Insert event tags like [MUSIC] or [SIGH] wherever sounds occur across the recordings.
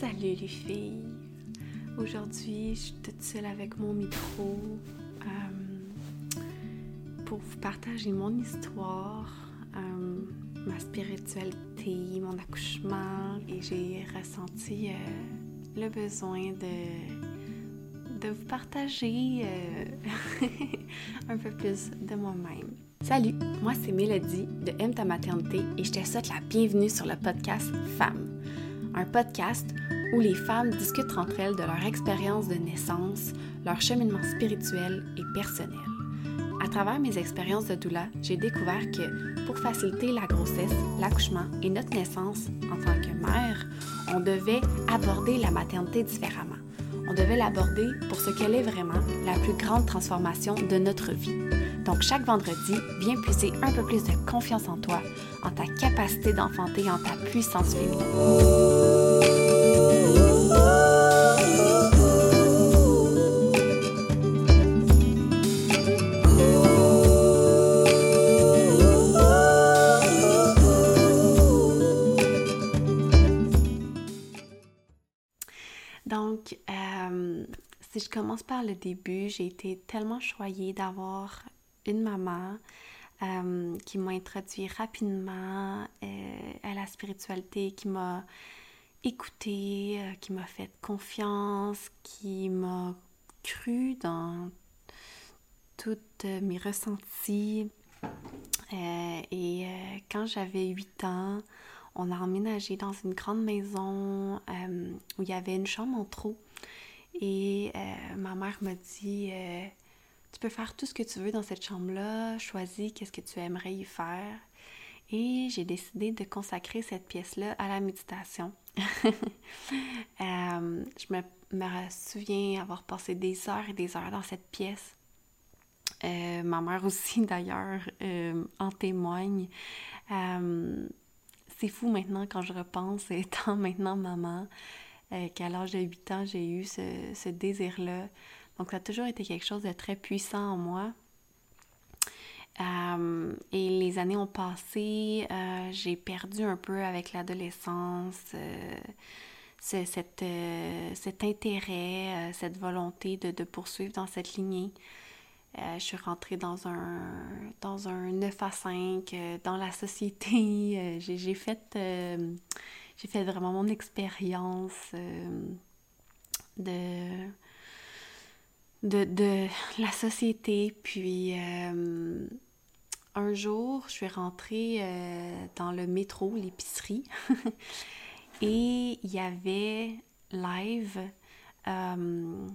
Salut les filles! Aujourd'hui, je suis toute seule avec mon micro euh, pour vous partager mon histoire, euh, ma spiritualité, mon accouchement et j'ai ressenti euh, le besoin de, de vous partager [LAUGHS] un peu plus de moi-même. Salut, moi c'est Mélodie de M ta maternité et je te souhaite la bienvenue sur le podcast Femmes, un podcast où les femmes discutent entre elles de leur expérience de naissance, leur cheminement spirituel et personnel. À travers mes expériences de doula, j'ai découvert que pour faciliter la grossesse, l'accouchement et notre naissance en tant que mère, on devait aborder la maternité différemment. On devait l'aborder pour ce qu'elle est vraiment, la plus grande transformation de notre vie. Donc chaque vendredi, viens puiser un peu plus de confiance en toi, en ta capacité d'enfanter, en ta puissance féminine. Donc, euh, si je commence par le début, j'ai été tellement choyée d'avoir une maman euh, qui m'a introduit rapidement euh, à la spiritualité, qui m'a écoutée, qui m'a fait confiance, qui m'a cru dans toutes mes ressentis. et quand j'avais 8 ans, on a emménagé dans une grande maison où il y avait une chambre en trop. Et ma mère m'a dit tu peux faire tout ce que tu veux dans cette chambre-là, choisis qu'est-ce que tu aimerais y faire. Et j'ai décidé de consacrer cette pièce-là à la méditation. [LAUGHS] Euh, je me, souviens avoir passé des heures et des heures dans cette pièce. Euh, ma mère aussi, d'ailleurs, euh, en témoigne. C'est fou maintenant quand je repense, [LAUGHS] étant maintenant maman, qu'à l'âge de 8 ans, j'ai eu ce, désir-là donc, ça a toujours été quelque chose de très puissant en moi. Euh, et les années ont passé, euh, j'ai perdu un peu avec l'adolescence euh, cet, intérêt, cette volonté de, poursuivre dans cette lignée. Je suis rentrée dans un, dans un 9 à 5, dans la société. [LAUGHS] j'ai fait, j'ai fait vraiment mon expérience de de, la société. Puis euh, un jour, je suis rentrée euh, dans le métro, l'épicerie, [LAUGHS] et il y avait live euh,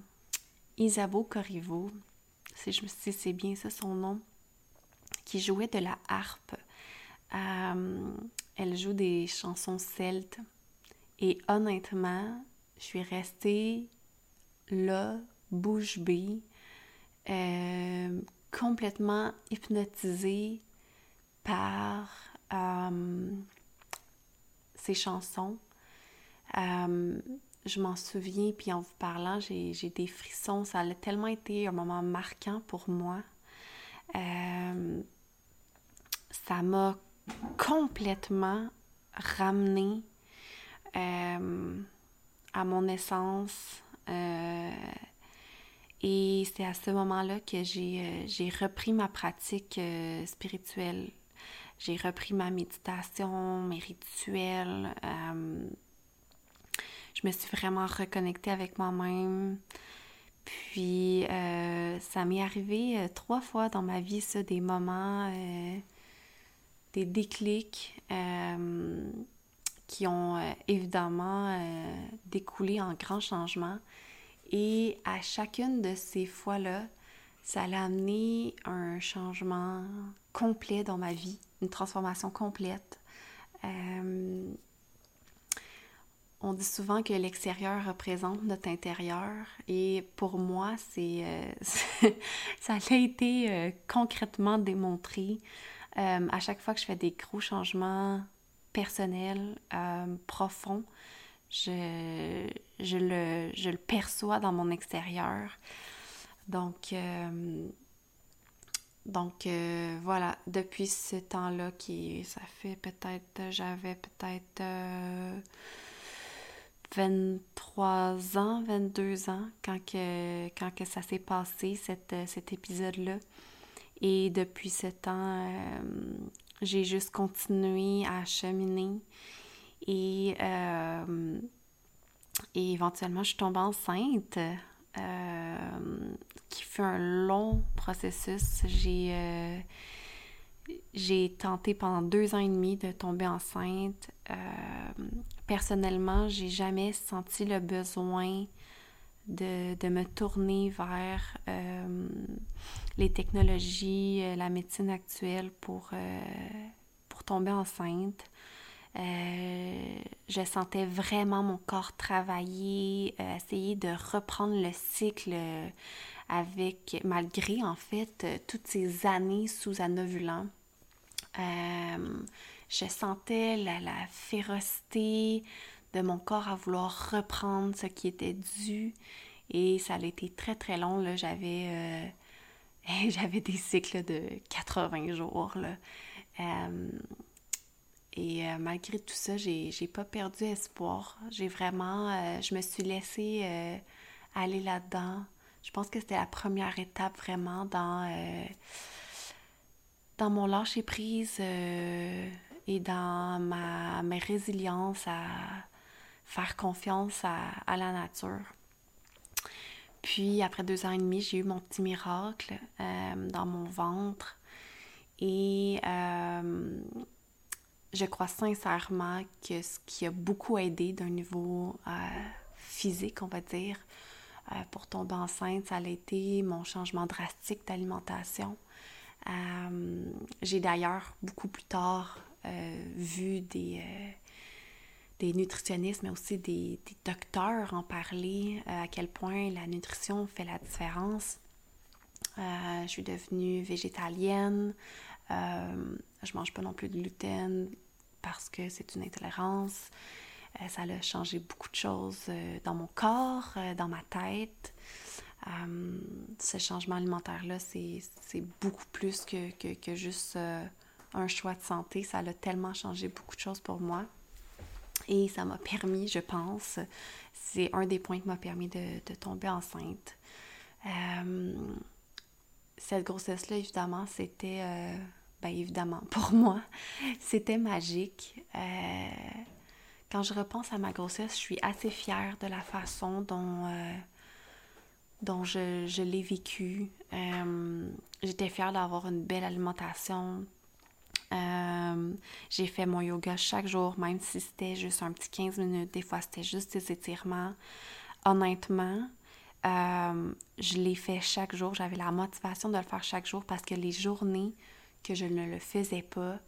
Isabeau Corriveau, si, je, si c'est bien ça son nom, qui jouait de la harpe. elle joue des chansons celtes. Et honnêtement, je suis restée là bouche bée, euh, complètement hypnotisée par euh, ces chansons. Euh, je m'en souviens, puis en vous parlant, j'ai des frissons. Ça a tellement été un moment marquant pour moi. ça m'a complètement ramené à mon essence, et c'est à ce moment-là que j'ai euh, repris ma pratique euh, spirituelle. J'ai repris ma méditation, mes rituels. Euh, je me suis vraiment reconnectée avec moi-même. Puis, ça m'est arrivé trois fois dans ma vie, ça, des moments, des déclics qui ont évidemment découlé en grands changements. Et à chacune de ces fois-là, ça a amené un changement complet dans ma vie, une transformation complète. Euh, on dit souvent que l'extérieur représente notre intérieur et pour moi, c'est euh, [LAUGHS] ça a été euh, concrètement démontré à chaque fois que je fais des gros changements personnels, profonds je, je, le, je le perçois dans mon extérieur. Donc, euh, donc euh, voilà, depuis ce temps-là, qui ça fait peut-être, j'avais peut-être 23 ans, 22 ans, quand que, quand que ça s'est passé, cet épisode-là. Et depuis ce temps, euh, j'ai juste continué à cheminer. Et, euh, et éventuellement, je suis tombée enceinte, euh, qui fut un long processus. J'ai j'ai tenté pendant deux ans et demi de tomber enceinte. Personnellement, j'ai jamais senti le besoin de, me tourner vers euh, les technologies, euh, la médecine actuelle pour, euh, tomber enceinte. je sentais vraiment mon corps travailler, essayer de reprendre le cycle avec, malgré en fait toutes ces années sous anovulant. Je sentais la, la férocité, de mon corps à vouloir reprendre ce qui était dû. Et ça a été très très long. Là. J'avais, euh, [LAUGHS] j'avais des cycles de 80 jours. Là. Euh, et euh, malgré tout ça, j'ai, j'ai pas perdu espoir. J'ai vraiment, je me suis laissée aller là-dedans. Je pense que c'était la première étape vraiment dans, dans mon lâcher prise et dans ma, ma résilience à, faire confiance à, la nature. Puis après deux ans et demi, j'ai eu mon petit miracle euh, dans mon ventre. Et euh, je crois sincèrement que ce qui a beaucoup aidé d'un niveau euh, physique, on va dire, pour tomber enceinte, ça a été mon changement drastique d'alimentation. j'ai d'ailleurs beaucoup plus tard vu des des nutritionnistes, mais aussi des, docteurs en parler, euh, à quel point la nutrition fait la différence. Euh, je suis devenue végétalienne. Euh, je mange pas non plus de gluten parce que c'est une intolérance. ça a changé beaucoup de choses dans mon corps, dans ma tête. ce changement alimentaire-là, c'est beaucoup plus que, que, que juste un choix de santé. Ça a tellement changé beaucoup de choses pour moi. Et ça m'a permis, je pense, c'est un des points qui m'a permis de, tomber enceinte. Euh, cette grossesse-là, évidemment, c'était, euh, ben évidemment, [LAUGHS] pour moi, c'était magique. Euh, quand je repense à ma grossesse, je suis assez fière de la façon dont, dont je, je l'ai vécue. J'étais fière d'avoir une belle alimentation, euh, j'ai fait mon yoga chaque jour, même si c'était juste un petit 15 minutes. Des fois, c'était juste des étirements. Honnêtement, euh, je l'ai fait chaque jour. J'avais la motivation de le faire chaque jour parce que les journées que je ne le faisais pas,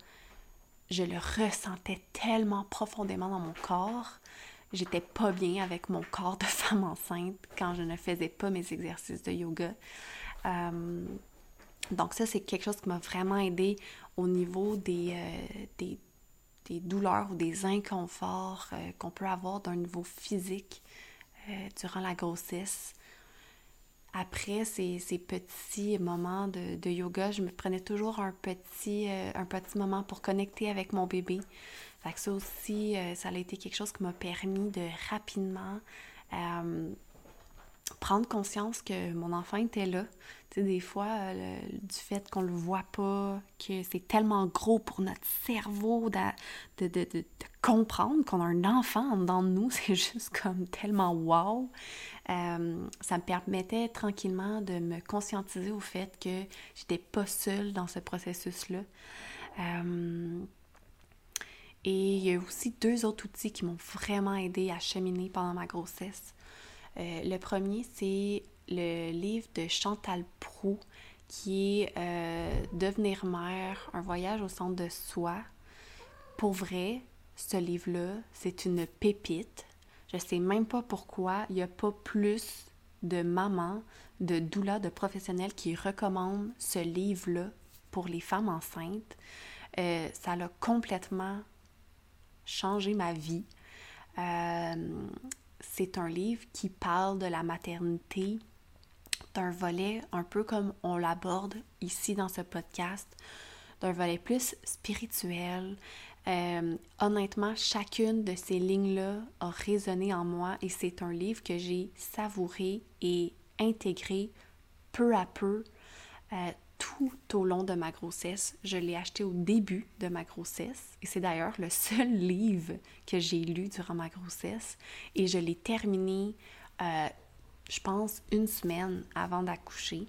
je le ressentais tellement profondément dans mon corps. J'étais pas bien avec mon corps de [LAUGHS] femme enceinte quand je ne faisais pas mes exercices de yoga. Euh, donc ça, c'est quelque chose qui m'a vraiment aidé au niveau des, euh, des, des, douleurs ou des inconforts euh, qu'on peut avoir d'un niveau physique euh, durant la grossesse. Après ces, ces petits moments de, yoga, je me prenais toujours un petit, un petit moment pour connecter avec mon bébé. Fait que ça aussi, ça a été quelque chose qui m'a permis de rapidement prendre conscience que mon enfant était là. Tu sais, des fois, euh, du fait qu'on le voit pas, que c'est tellement gros pour notre cerveau de, de, de, comprendre qu'on a un enfant dans nous, [LAUGHS] c'est juste comme tellement wow. Euh, ça me permettait tranquillement de me conscientiser au fait que j'étais pas seule dans ce processus-là. Euh, et il y a aussi deux autres outils qui m'ont vraiment aidé à cheminer pendant ma grossesse. Euh, le premier, c'est le livre de Chantal Prou qui est euh, Devenir mère, un voyage au centre de soi. Pour vrai, ce livre-là, c'est une pépite. Je sais même pas pourquoi il n'y a pas plus de mamans, de doulas, de professionnels qui recommandent ce livre-là pour les femmes enceintes. Euh, ça a complètement changé ma vie. C'est un livre qui parle de la maternité. D'un volet un peu comme on l'aborde ici dans ce podcast, d'un volet plus spirituel, Euh, honnêtement, chacune de ces lignes-là a résonné en moi et c'est un livre que j'ai savouré et intégré peu à peu euh, tout au long de ma grossesse. Je l'ai acheté au début de ma grossesse et c'est d'ailleurs le seul [LAUGHS] livre que j'ai lu durant ma grossesse et je l'ai terminé, euh, je pense, une semaine avant d'accoucher.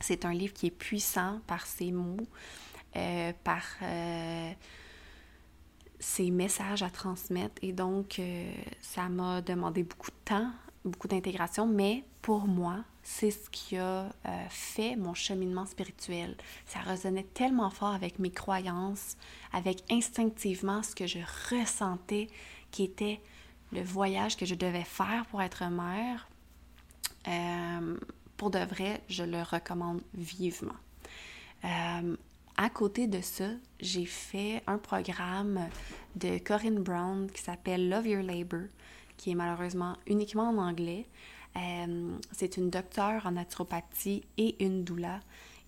C'est un livre qui est puissant par ses mots, par ces messages à transmettre et donc euh, ça m'a demandé beaucoup de temps, beaucoup d'intégration, mais pour moi, c'est ce qui a euh, fait mon cheminement spirituel. Ça résonnait tellement fort avec mes croyances, avec instinctivement ce que je ressentais qui était le voyage que je devais faire pour être mère. Euh, pour de vrai, je le recommande vivement. À côté de ça, j'ai fait un programme de Corinne Brown qui s'appelle Love Your Labor, qui est malheureusement uniquement en anglais. Euh, c'est une docteure en naturopathie et une doula.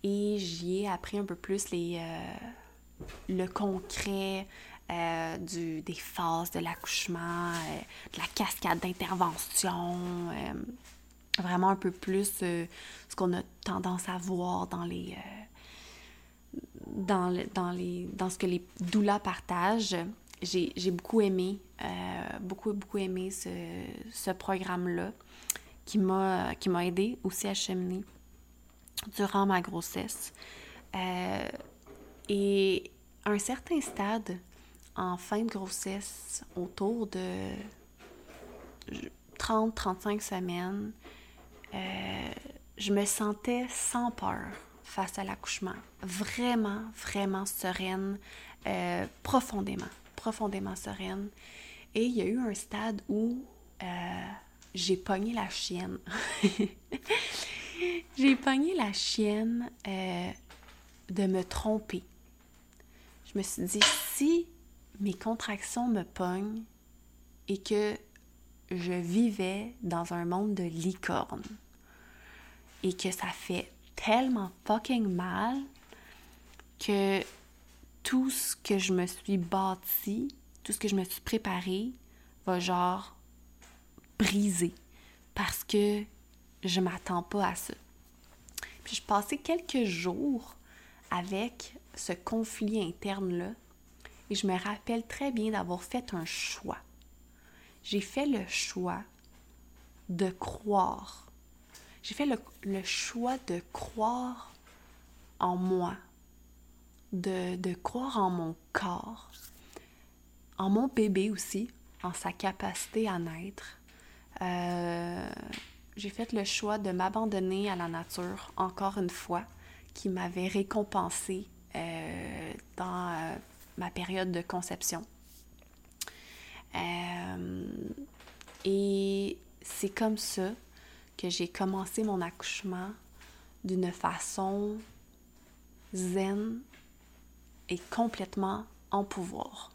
Et j'y ai appris un peu plus les, euh, le concret euh, du, des phases de l'accouchement, de la cascade d'intervention vraiment un peu plus ce qu'on a tendance à voir dans les, dans, les, dans ce que les doulas partagent. J'ai beaucoup aimé, beaucoup, beaucoup aimé ce, ce programme-là qui m'a aidé aussi à cheminer durant ma grossesse. Euh, et à un certain stade, en fin de grossesse, autour de 30-35 semaines, euh, je me sentais sans peur face à l'accouchement. Vraiment, vraiment sereine, euh, profondément, profondément sereine. Et il y a eu un stade où j'ai pogné la chienne. [LAUGHS] j'ai pogné la chienne euh, de me tromper. Je me suis dit, si mes contractions me pognent et que je vivais dans un monde de licorne et que ça fait tellement fucking mal que tout ce que je me suis bâti, tout ce que je me suis préparé va genre briser parce que je m'attends pas à ça. Puis je passais quelques jours avec ce conflit interne-là et je me rappelle très bien d'avoir fait un choix. J'ai fait le choix de croire j'ai fait le, choix de croire en moi, de, croire en mon corps, en mon bébé aussi, en sa capacité à naître. Euh, j'ai fait le choix de m'abandonner à la nature, encore une fois, qui m'avait récompensé euh, dans euh, ma période de conception. et c'est comme ça que j'ai commencé mon accouchement d'une façon zen et complètement en pouvoir.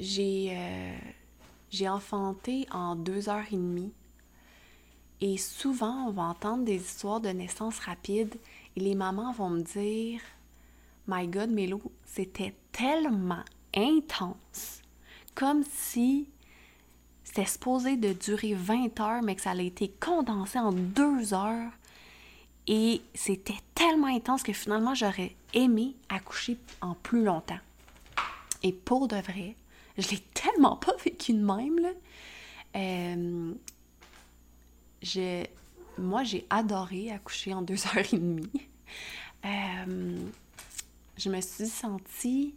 Euh, j'ai enfanté en deux heures et demie et souvent on va entendre des histoires de naissance rapide et les mamans vont me dire My God, Mélo, c'était tellement intense, comme si c'était supposé de durer 20 heures, mais que ça a été condensé en deux heures. Et c'était tellement intense que finalement, j'aurais aimé accoucher en plus longtemps. Et pour de vrai, je l'ai tellement pas vécu de même, là. Euh, moi, j'ai adoré accoucher en deux [LAUGHS] heures et demie. Euh, je me suis sentie...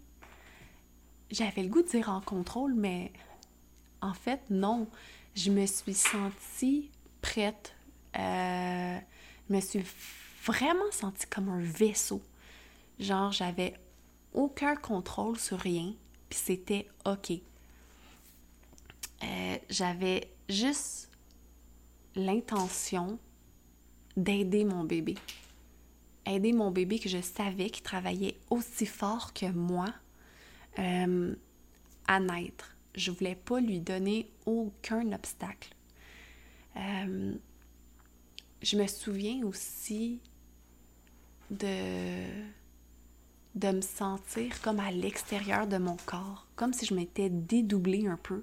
J'avais le goût de dire en contrôle, mais en fait, non. Je me suis sentie prête. Euh, je me suis vraiment sentie comme un vaisseau. Genre, j'avais aucun contrôle sur rien, c'était OK. Euh, j'avais juste l'intention d'aider mon bébé. Aider mon bébé que je savais qu'il travaillait aussi fort que moi euh, à naître je voulais pas lui donner aucun obstacle. Euh, je me souviens aussi de de me sentir comme à l'extérieur de mon corps, comme si je m'étais dédoublée un peu.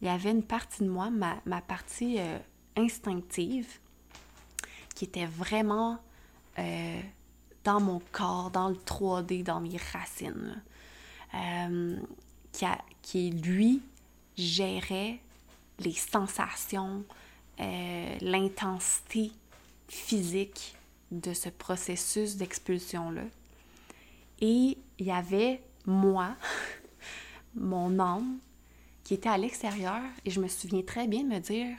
Il y avait une partie de moi, ma, partie euh, instinctive, qui était vraiment euh, dans mon corps, dans le 3D, dans mes racines, euh, qui, qui, lui, gérait les sensations, l'intensité physique de ce processus d'expulsion-là. Et il y avait moi, [LAUGHS] mon âme, qui était à l'extérieur, et je me souviens très bien de me dire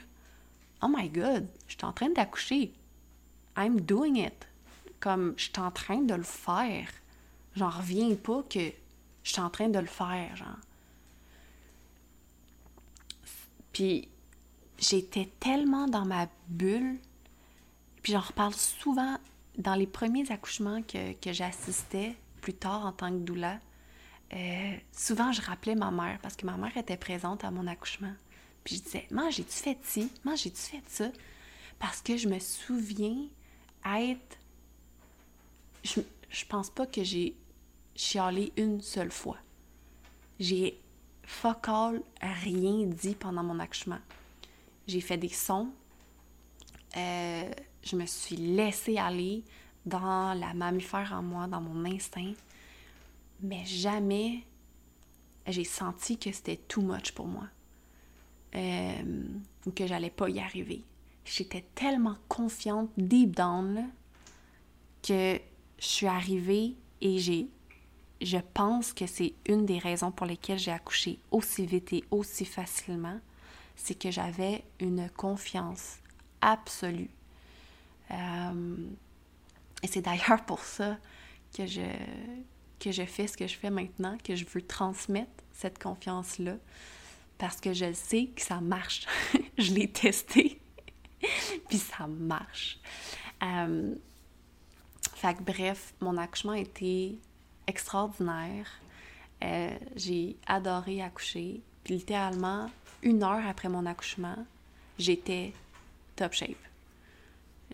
Oh my God, je suis en train d'accoucher. I'm doing it. Comme je suis en train de le faire. J'en reviens pas que je suis en train de le faire, genre. Puis j'étais tellement dans ma bulle puis j'en reparle souvent dans les premiers accouchements que, j'assistais plus tard en tant que doula. Euh, souvent, je rappelais ma mère parce que ma mère était présente à mon accouchement. Puis je disais, Maman, j'ai-tu fait ci? Maman, j'ai-tu fait ça? Parce que je me souviens être. Je, je pense pas que j'ai chialé une seule fois. J'ai fuck all rien dit pendant mon accouchement. J'ai fait des sons. Euh, je me suis laissée aller dans la mammifère en moi, dans mon instinct, mais jamais j'ai senti que c'était too much pour moi euh, ou que j'allais pas y arriver. J'étais tellement confiante deep down que je suis arrivée et j'ai je pense que c'est une des raisons pour lesquelles j'ai accouché aussi vite et aussi facilement, c'est que j'avais une confiance absolue euh, et c'est d'ailleurs pour ça que je, que je fais ce que je fais maintenant, que je veux transmettre cette confiance-là, parce que je sais que ça marche. [LAUGHS] je l'ai testé, [LAUGHS] puis ça marche. Euh, fait que bref, mon accouchement a été extraordinaire. Euh, j'ai adoré accoucher. Puis littéralement, une heure après mon accouchement, j'étais top shape.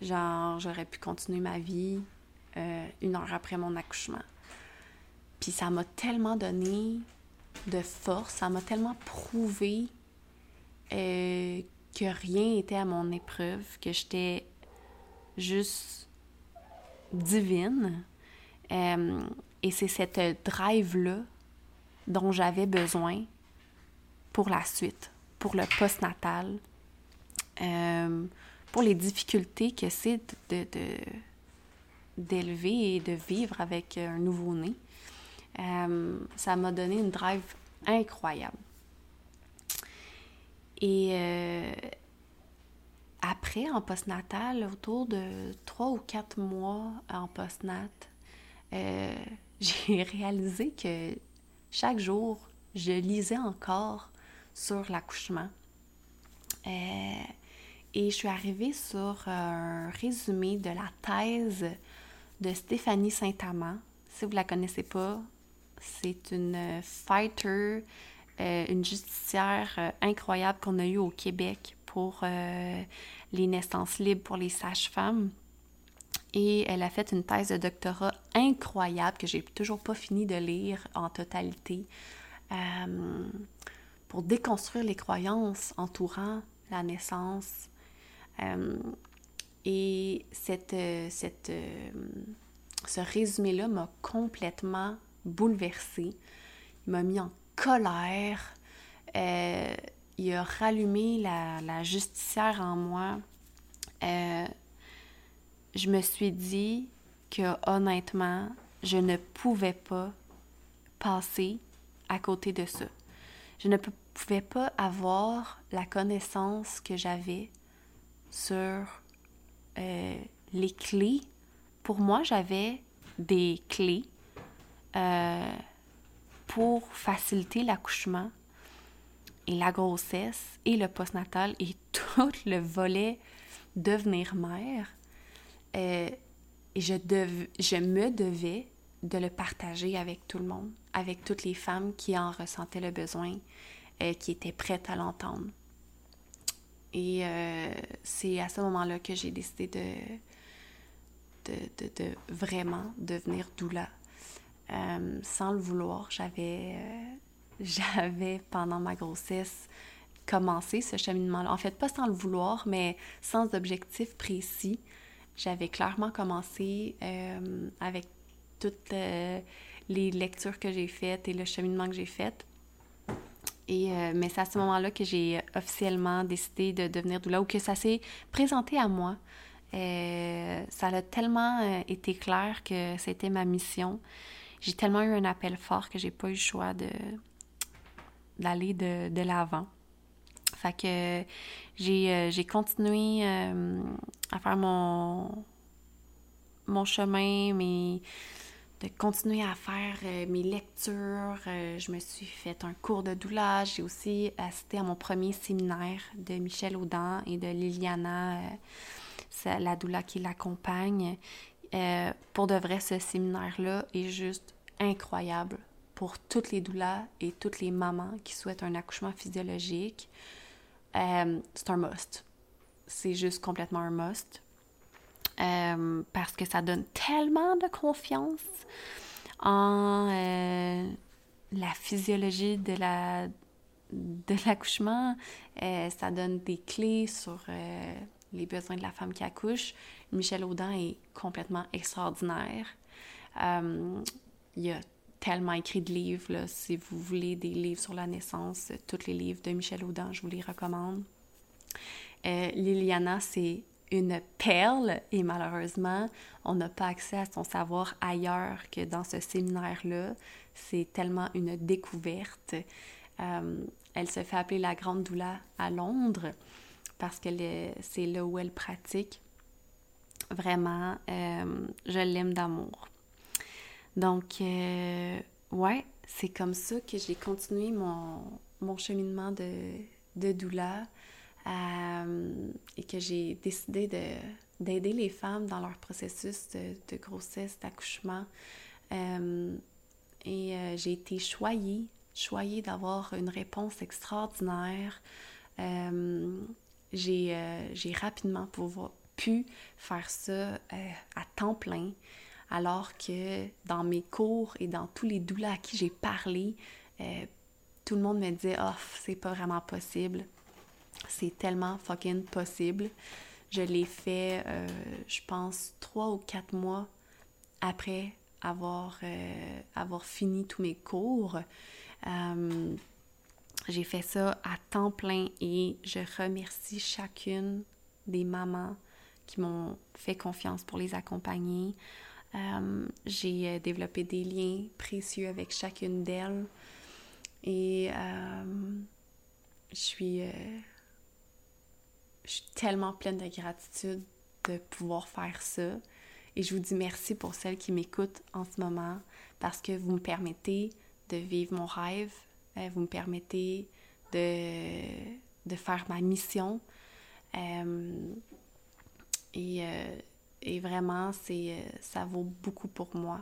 Genre, j'aurais pu continuer ma vie euh, une heure après mon accouchement. Puis ça m'a tellement donné de force, ça m'a tellement prouvé euh, que rien n'était à mon épreuve, que j'étais juste divine. Euh, et c'est cette drive-là dont j'avais besoin pour la suite, pour le postnatal pour les difficultés que c'est de, d'élever et de vivre avec un nouveau-né. Euh, ça m'a donné une drive incroyable. Et euh, après, en postnatal, autour de trois ou quatre mois en postnat, euh, [LAUGHS] j'ai réalisé que chaque jour, je lisais encore sur l'accouchement. Et je suis arrivée sur un résumé de la thèse de Stéphanie Saint-Amand. Si vous ne la connaissez pas, c'est une fighter, euh, une justicière euh, incroyable qu'on a eue au Québec pour euh, les naissances libres pour les sages-femmes. Et elle a fait une thèse de doctorat incroyable que j'ai toujours pas fini de lire en totalité pour déconstruire les croyances entourant la naissance et cette, euh, cette, euh, ce résumé-là m'a complètement bouleversée. Il m'a mis en colère. il a rallumé la, la justicière en moi. je me suis dit que honnêtement, je ne pouvais pas passer à côté de ça. Je ne pouvais pas avoir la connaissance que j'avais sur euh, les clés. Pour moi, j'avais des clés euh, pour faciliter l'accouchement et la grossesse et le postnatal et [LAUGHS] tout le volet devenir mère. Euh, et je, je me devais de le partager avec tout le monde, avec toutes les femmes qui en ressentaient le besoin, qui étaient prêtes à l'entendre. Et euh, c'est à ce moment-là que j'ai décidé de, de, de, vraiment devenir doula. sans le vouloir. J'avais, [LAUGHS] j'avais pendant ma grossesse commencé ce cheminement-là. En fait, pas sans le vouloir, mais sans objectif précis. J'avais clairement commencé avec toutes les lectures que j'ai faites et le cheminement que j'ai fait. Et, euh, mais c'est à ce moment-là que j'ai officiellement décidé de devenir doula ou que ça s'est présenté à moi. Euh, ça a tellement euh, été clair que c'était ma mission. J'ai tellement eu un appel fort que j'ai pas eu le choix de d'aller de, de l'avant. Fait que j'ai continué à faire mon, mon chemin, mais de continuer à faire euh, mes lectures. Euh, je me suis fait un cours de doulage. J'ai aussi assisté à mon premier séminaire de Michel Audin et de Liliana, euh, la doula qui l'accompagne. pour de vrai, ce séminaire-là est juste incroyable pour toutes les doulas et toutes les mamans qui souhaitent un accouchement physiologique. c'est un must. C'est juste complètement un must. Euh, parce que ça donne tellement de confiance en euh, la physiologie de la de l'accouchement. Euh, ça donne des clés sur les besoins de la femme qui accouche. Michel Audin est complètement extraordinaire. il y a tellement écrit de livres. Si vous voulez des livres sur la naissance, tous les livres de Michel Audin, je vous les recommande. Liliana, c'est une perle et malheureusement, on n'a pas accès à son savoir ailleurs que dans ce séminaire-là. C'est tellement une découverte. Euh, elle se fait appeler la Grande Doula à Londres parce que c'est là où elle pratique. Vraiment, euh, je l'aime d'amour. Donc, euh, ouais, c'est comme ça que j'ai continué mon, cheminement de doula. Euh, et que j'ai décidé d'aider les femmes dans leur processus de, grossesse, d'accouchement. Euh, et euh, j'ai été choyée, choyée d'avoir une réponse extraordinaire. j'ai rapidement pu faire ça à temps plein, alors que dans mes cours et dans tous les doulas à qui j'ai parlé, tout le monde me disait Oh, c'est pas vraiment possible. C'est tellement fucking possible. Je l'ai fait, euh, je pense, trois ou quatre mois après avoir, euh, fini tous mes cours. Euh, j'ai fait ça à temps plein et je remercie chacune des mamans qui m'ont fait confiance pour les accompagner. j'ai développé des liens précieux avec chacune d'elles et je suis je suis tellement pleine de gratitude de pouvoir faire ça. Et je vous dis merci pour celles qui m'écoutent en ce moment parce que vous me permettez de vivre mon rêve, euh, vous me permettez de, de faire ma mission. Euh, et, euh, et, vraiment, c'est, ça vaut beaucoup pour moi.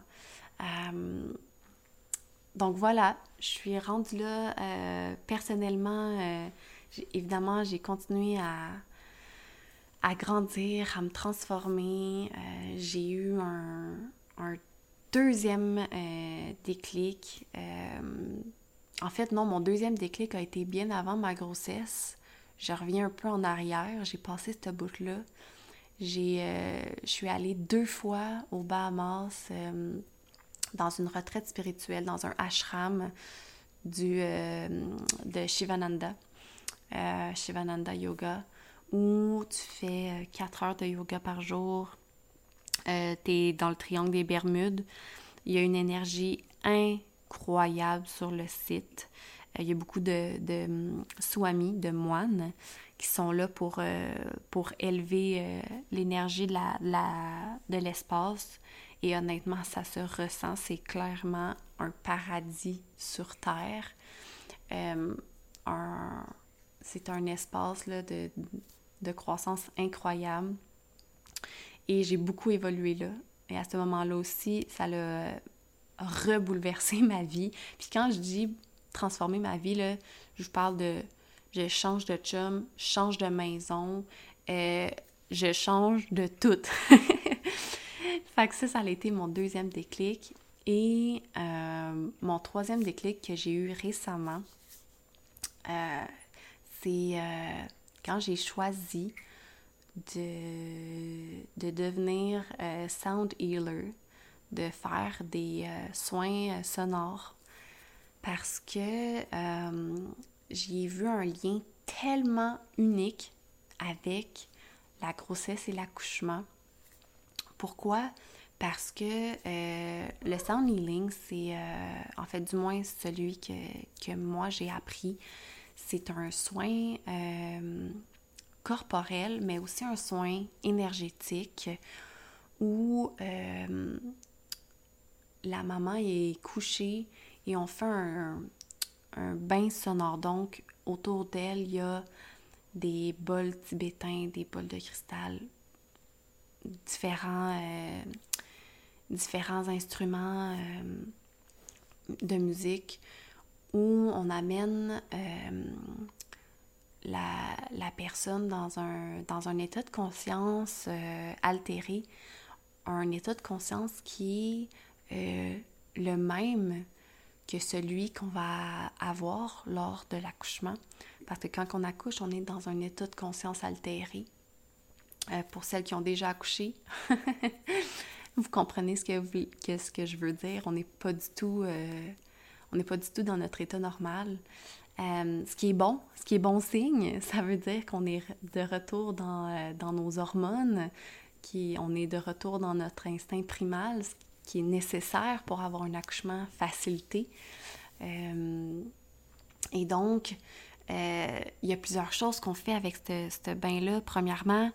donc voilà, je suis rendue là personnellement. évidemment, j'ai continué à, à grandir, à me transformer. Euh, j'ai eu un, deuxième euh, déclic. Euh, en fait, non, mon deuxième déclic a été bien avant ma grossesse. Je reviens un peu en arrière. J'ai passé cette bout-là. J'ai, je suis allée deux fois aux Bahamas dans une retraite spirituelle, dans un ashram du, de Shivananda, Shivananda Yoga où tu fais 4 euh, heures de yoga par jour, euh, tu es dans le triangle des Bermudes. Il y a une énergie incroyable sur le site. Euh, il y a beaucoup de, de hum, swamis, de moines, qui sont là pour, pour élever l'énergie de, la, de l'espace. Et honnêtement, ça se ressent. C'est clairement un paradis sur Terre. c'est un espace là, de, de croissance incroyable. Et j'ai beaucoup évolué là. Et à ce moment-là aussi, ça a rebouleversé [LAUGHS] ma vie. Puis quand je dis transformer ma vie, là, je parle de je change de chum, je change de maison, euh, je change de tout. [LAUGHS] fait que ça, ça a été mon deuxième déclic. Et mon troisième déclic que j'ai eu récemment, c'est quand j'ai choisi de, de devenir sound healer, de faire des soins sonores parce que j'y ai vu un lien tellement unique avec la grossesse et l'accouchement. Pourquoi? Parce que euh, le sound healing, c'est euh, en fait du moins celui que, que moi j'ai appris. C'est un soin euh, corporel, mais aussi un soin énergétique où la maman est couchée et on fait un, bain sonore. Donc, autour d'elle, il y a des bols tibétains, des bols de cristal, différents, euh, instruments euh, de musique où on amène euh, la, personne dans un, dans un état de conscience altéré, un état de conscience qui est le même que celui qu'on va avoir lors de l'accouchement. Parce que quand on accouche, on est dans un état de conscience altéré. Euh, pour celles qui ont déjà accouché, [LAUGHS] vous comprenez ce que, ce que je veux dire? On n'est pas du tout, euh, on n'est pas du tout dans notre état normal. Euh, ce qui est bon, ce qui est bon signe, [LAUGHS] ça veut dire qu'on est de retour dans, dans nos hormones, qui, on est de retour dans notre instinct primal, ce qui est nécessaire pour avoir un accouchement facilité. et donc, euh, il y a plusieurs choses qu'on fait avec ce bain-là. Premièrement,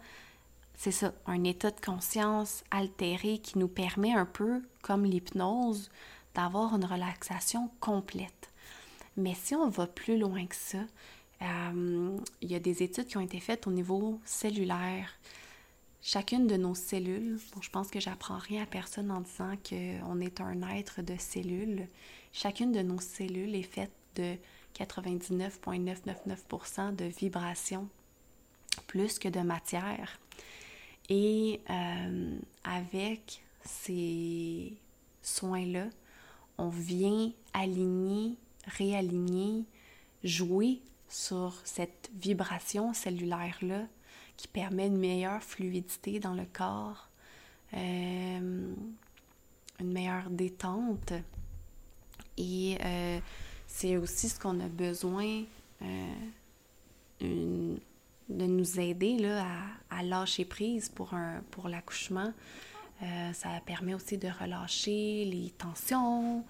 c'est ça, un état de conscience altéré qui nous permet un peu, comme l'hypnose, d'avoir une relaxation complète. Mais si on va plus loin que ça, euh, il y a des études qui ont été faites au niveau cellulaire. Chacune de nos cellules, bon, je pense que j'apprends rien à personne en disant qu'on est un être de cellules, chacune de nos cellules est faite de 99,999% de vibrations plus que de matière. Et euh, avec ces soins-là, on vient aligner, réaligner, jouer sur cette vibration cellulaire-là qui permet une meilleure fluidité dans le corps, euh, une meilleure détente. Et euh, c'est aussi ce qu'on a besoin euh, de nous aider là, à, lâcher prise pour, l'accouchement. Euh, ça permet aussi de relâcher les tensions,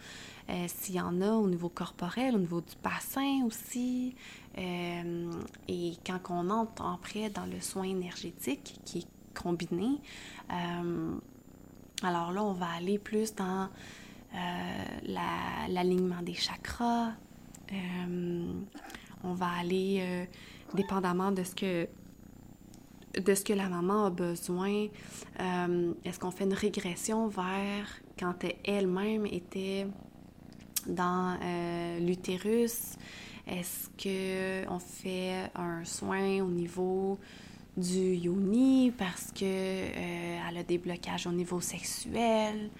euh, s'il y en a au niveau corporel, au niveau du bassin aussi. et quand on entre après dans le soin énergétique qui est combiné, alors là, on va aller plus dans euh, l'alignement des chakras. Euh, on va aller, euh, dépendamment de ce que de ce que la maman a besoin. Est-ce qu'on fait une régression vers quand elle-même était dans l'utérus? Est-ce qu'on fait un soin au niveau du yoni parce que elle a des blocages au niveau sexuel?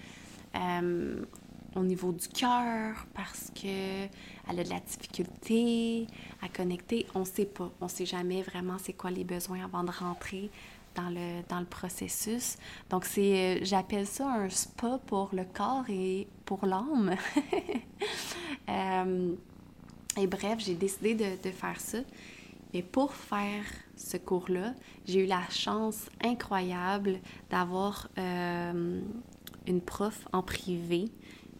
Au niveau du cœur parce que elle a de la difficulté à connecter. On ne sait pas. On ne sait jamais vraiment c'est quoi les besoins avant de rentrer dans le, dans le processus. Donc, c'est, euh, j'appelle ça un spa pour le corps et pour l'âme. [LAUGHS] Euh, et bref, j'ai décidé de, de, faire ça. Mais pour faire ce cours-là, j'ai eu la chance incroyable d'avoir euh, une prof en privé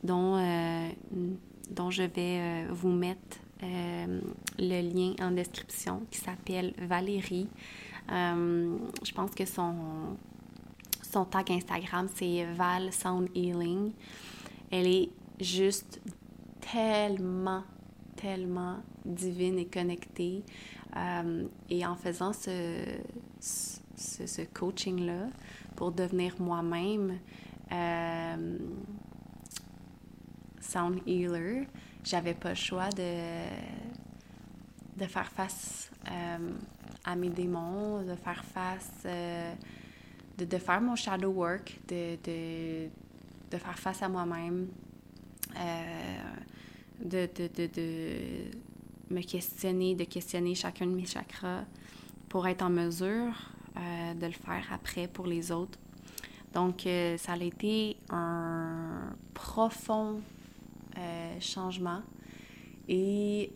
dont, euh, dont je vais euh, vous mettre euh, le lien en description, qui s'appelle Valérie. je pense que son, son tag Instagram, c'est Val Sound Healing. Elle est juste tellement, tellement divine et connectée. et en faisant ce, ce, ce coaching-là pour devenir moi-même, sound healer, j'avais pas le choix de, de faire face euh, à mes démons, de faire face, euh, de, de, faire mon shadow work, de, de, de faire face à moi-même, de, de, me questionner, de questionner chacun de mes chakras pour être en mesure de le faire après pour les autres. Donc, ça a été un profond changement et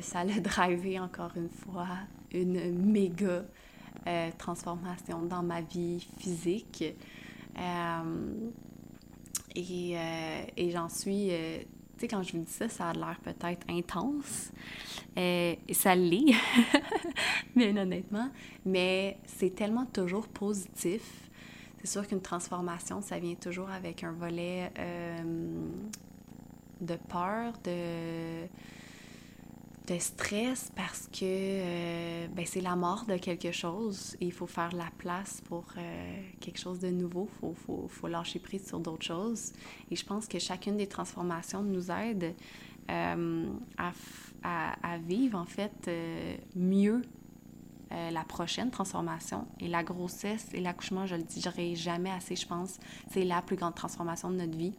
ça l'a [LAUGHS] drivé encore une fois une méga euh, transformation dans ma vie physique. Euh, et, euh, et j'en suis, tu sais, quand je vous dis ça, ça a l'air peut-être intense. et ça l'est, [LAUGHS] bien honnêtement. Mais c'est tellement toujours positif. C'est sûr qu'une transformation, ça vient toujours avec un volet de peur, de de stress parce que euh, ben, c'est la mort de quelque chose et il faut faire la place pour euh, quelque chose de nouveau. Il faut, faut, faut, lâcher prise sur d'autres choses. Et je pense que chacune des transformations nous aide euh, à, à, vivre en fait mieux la prochaine transformation. Et la grossesse et l'accouchement, je le dirai jamais assez, je pense, c'est la plus grande transformation de notre vie.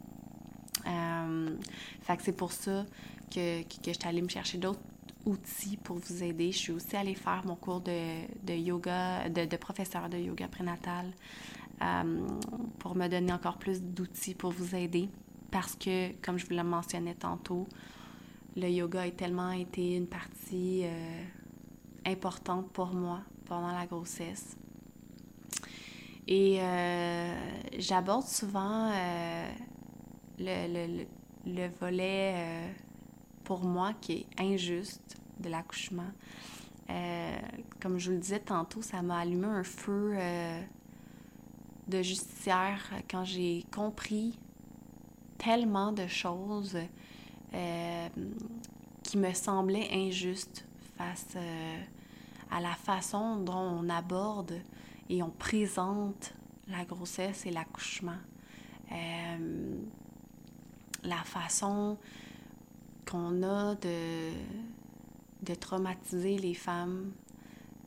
Que c'est pour ça que, que, je suis allée me chercher d'autres outils pour vous aider. Je suis aussi allée faire mon cours de, yoga, de, professeur de yoga prénatal euh, pour me donner encore plus d'outils pour vous aider. Parce que, comme je vous le mentionnais tantôt, le yoga a tellement été une partie euh, importante pour moi pendant la grossesse. Et euh, j'aborde souvent le, le, le, volet pour moi qui est injuste de l'accouchement. Euh, comme je vous le disais tantôt, ça m'a allumé un feu euh, de justicière quand j'ai compris tellement de choses euh, qui me semblaient injustes face à la façon dont on aborde et on présente la grossesse et l'accouchement. La façon qu'on a de, de traumatiser les femmes,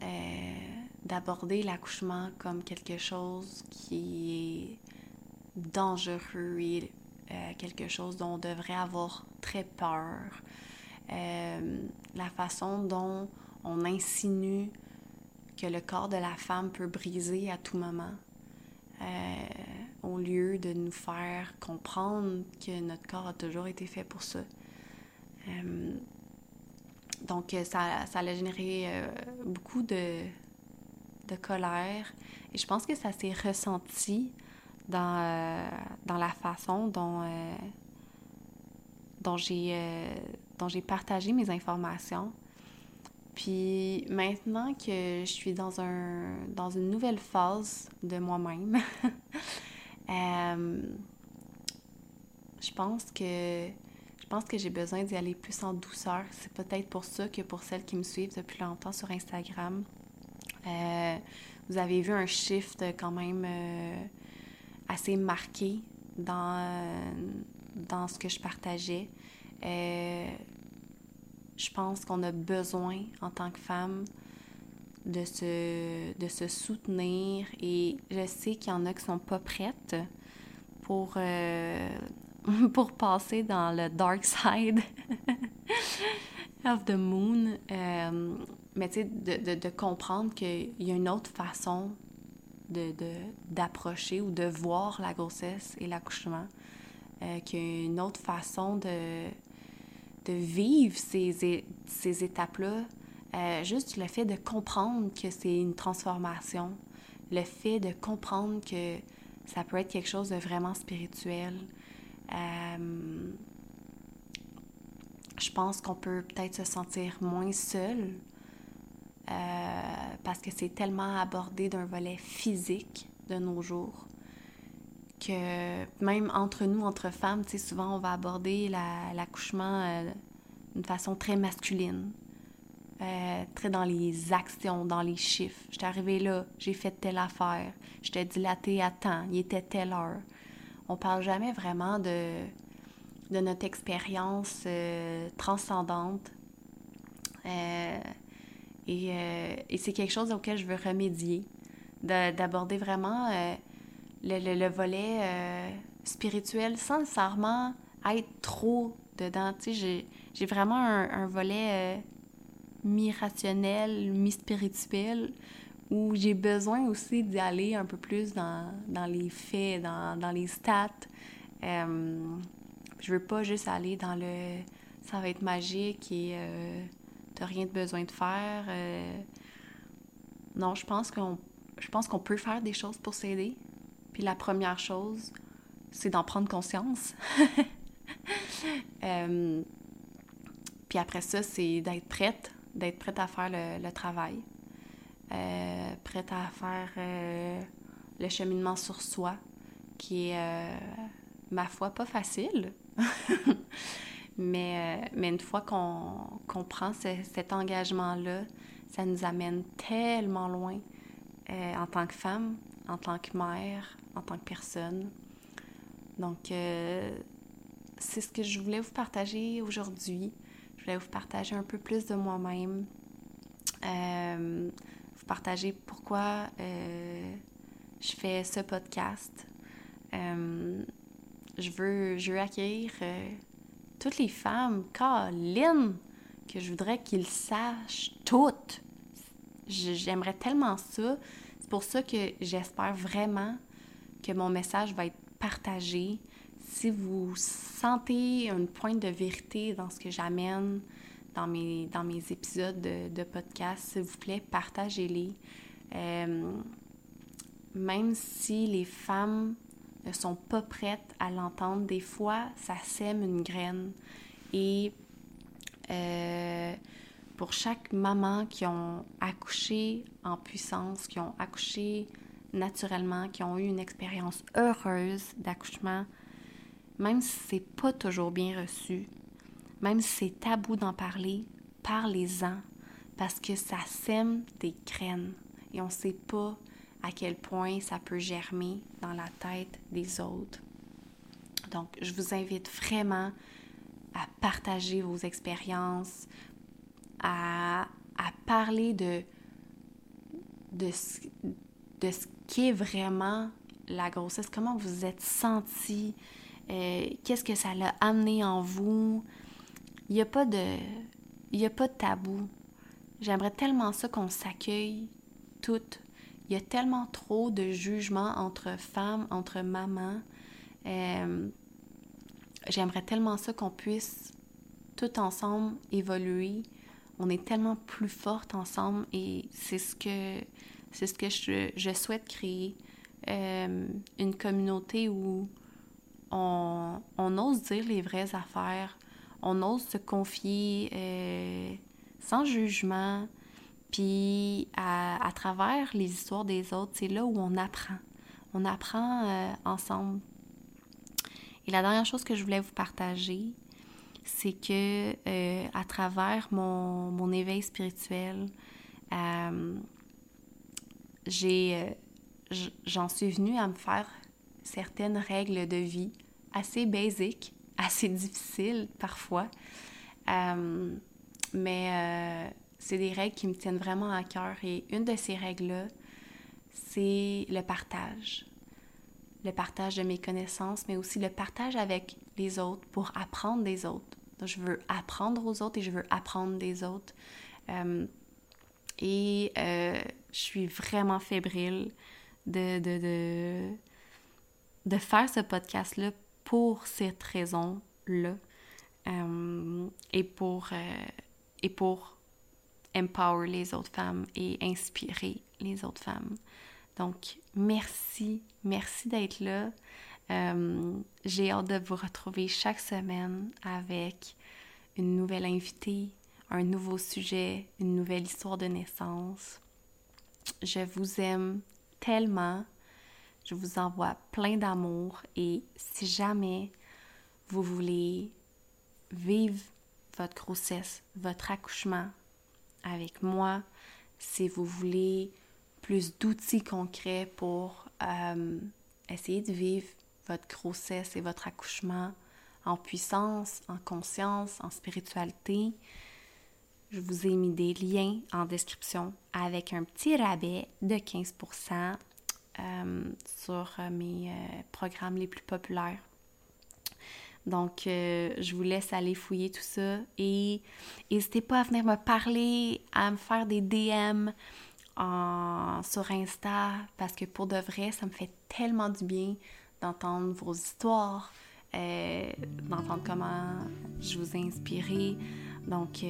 euh, d'aborder l'accouchement comme quelque chose qui est dangereux et euh, quelque chose dont on devrait avoir très peur. Euh, la façon dont on insinue que le corps de la femme peut briser à tout moment, au lieu de nous faire comprendre que notre corps a toujours été fait pour ça. Euh, donc, euh, ça, ça a généré euh, beaucoup de, de, colère. Et je pense que ça s'est ressenti dans, dans la façon dont, dont j'ai partagé mes informations. Puis maintenant que je suis dans, un, dans une nouvelle phase de moi-même, [LAUGHS] je pense que je pense que j'ai besoin d'y aller plus en douceur. C'est peut-être pour ça que pour celles qui me suivent depuis longtemps sur Instagram, euh, vous avez vu un shift quand même euh, assez marqué dans, dans ce que je partageais. Euh, je pense qu'on a besoin en tant que femme de se, de se soutenir et je sais qu'il y en a qui sont pas prêtes pour [LAUGHS] pour passer dans le dark side [LAUGHS] of the moon. Euh, mais tu sais, de, de, comprendre qu'il y a une autre façon d'approcher de, ou de voir la grossesse et l'accouchement. Euh, qu'il y a une autre façon de, de vivre ces, ces étapes-là. Euh, juste le fait de comprendre que c'est une transformation, le fait de comprendre que ça peut être quelque chose de vraiment spirituel, euh, je pense qu'on peut peut-être se sentir moins seul euh, parce que c'est tellement abordé d'un volet physique de nos jours que même entre nous, entre femmes, souvent on va aborder l'accouchement d'une façon très masculine, très dans les actions, dans les chiffres. J'étais arrivée là, j'ai fait telle affaire, j'étais dilatée à temps, il était telle heure on parle jamais vraiment de, de notre expérience euh, transcendante. Euh, euh, et, c'est quelque chose auquel je veux remédier, d'aborder vraiment le, le, volet spirituel sans nécessairement être trop dedans. J'ai vraiment un, volet euh, mi-rationnel, mi-spirituel, où j'ai besoin aussi d'y aller un peu plus dans, dans les faits, dans, dans les stats. Euh, je veux pas juste aller dans le ça va être magique et euh, t'as rien de besoin de faire. Euh. non, je pense qu'on je pense qu'on peut faire des choses pour s'aider. Puis la première chose, c'est d'en prendre conscience. [LAUGHS] Euh, puis après ça, c'est d'être prête, d'être prête à faire le, travail, euh, prête à faire euh, le cheminement sur soi, qui est, ma foi, pas facile. [LAUGHS] mais, mais une fois qu'on prend cet engagement-là, ça nous amène tellement loin en tant que femme, en tant que mère, en tant que personne. Donc, euh, c'est ce que je voulais vous partager aujourd'hui. Je voulais vous partager un peu plus de moi-même. Euh, vous partager pourquoi euh, je fais ce podcast. je, veux, je veux accueillir toutes les femmes, Caroline, que je voudrais qu'ils sachent toutes. J'aimerais tellement ça. C'est pour ça que j'espère vraiment que mon message va être partagé. Si vous sentez une pointe de vérité dans ce que j'amène dans mes, dans mes épisodes de, podcast, s'il vous plaît, partagez-les. Euh, même si les femmes ne sont pas prêtes à l'entendre, des fois, ça sème une graine. Et euh, pour chaque maman qui ont accouché en puissance, qui ont accouché naturellement, qui ont eu une expérience heureuse d'accouchement, même si c'est pas toujours bien reçu, même si c'est tabou d'en parler, parlez-en parce que ça sème des graines et on ne sait pas à quel point ça peut germer dans la tête des autres. Donc, je vous invite vraiment à partager vos expériences, à, parler de, ce qui est vraiment la grossesse, comment vous êtes senti, euh, qu'est-ce que ça l'a amené en vous? Il n'y a pas de a pas de tabou. J'aimerais tellement ça qu'on s'accueille toutes. Il y a tellement trop de jugements entre femmes, entre mamans. Euh, j'aimerais tellement ça qu'on puisse tout ensemble évoluer. On est tellement plus fortes ensemble et c'est ce que c'est ce que je, souhaite créer. Euh, une communauté où on, ose dire les vraies affaires, on ose se confier euh, sans jugement, puis à, travers les histoires des autres, c'est là où on apprend. On apprend euh, ensemble. Et la dernière chose que je voulais vous partager, c'est que à travers mon, mon éveil spirituel, j'ai, euh, j'en suis venue à me faire certaines règles de vie assez basiques, assez difficiles parfois. Euh, mais euh, c'est des règles qui me tiennent vraiment à cœur. Et une de ces règles-là, c'est le partage. Le partage de mes connaissances, mais aussi le partage avec les autres pour apprendre des autres. Je veux apprendre aux autres et je veux apprendre des autres. et je suis vraiment fébrile de, de, de, faire ce podcast-là pour cette raison-là euh, et, pour, euh, et pour empower les autres femmes et inspirer les autres femmes. Donc, merci, merci d'être là. Euh, j'ai hâte de vous retrouver chaque semaine avec une nouvelle invitée, un nouveau sujet, une nouvelle histoire de naissance. Je vous aime tellement. Je vous envoie plein d'amour et si jamais vous voulez vivre votre grossesse, votre accouchement avec moi, si vous voulez plus d'outils concrets pour euh, essayer de vivre votre grossesse et votre accouchement en puissance, en conscience, en spiritualité, je vous ai mis des liens en description avec un petit rabais de 15% euh, sur euh, mes euh, programmes les plus populaires. Donc, je vous laisse aller fouiller tout ça et n'hésitez pas à venir me parler, à me faire des DM sur Insta parce que pour de vrai, ça me fait tellement du bien d'entendre vos histoires, d'entendre comment je vous ai inspiré. Donc,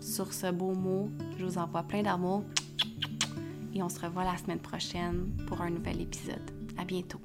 sur ce beau mot, je vous envoie plein d'amour et on se revoit la semaine prochaine pour un nouvel épisode. À bientôt.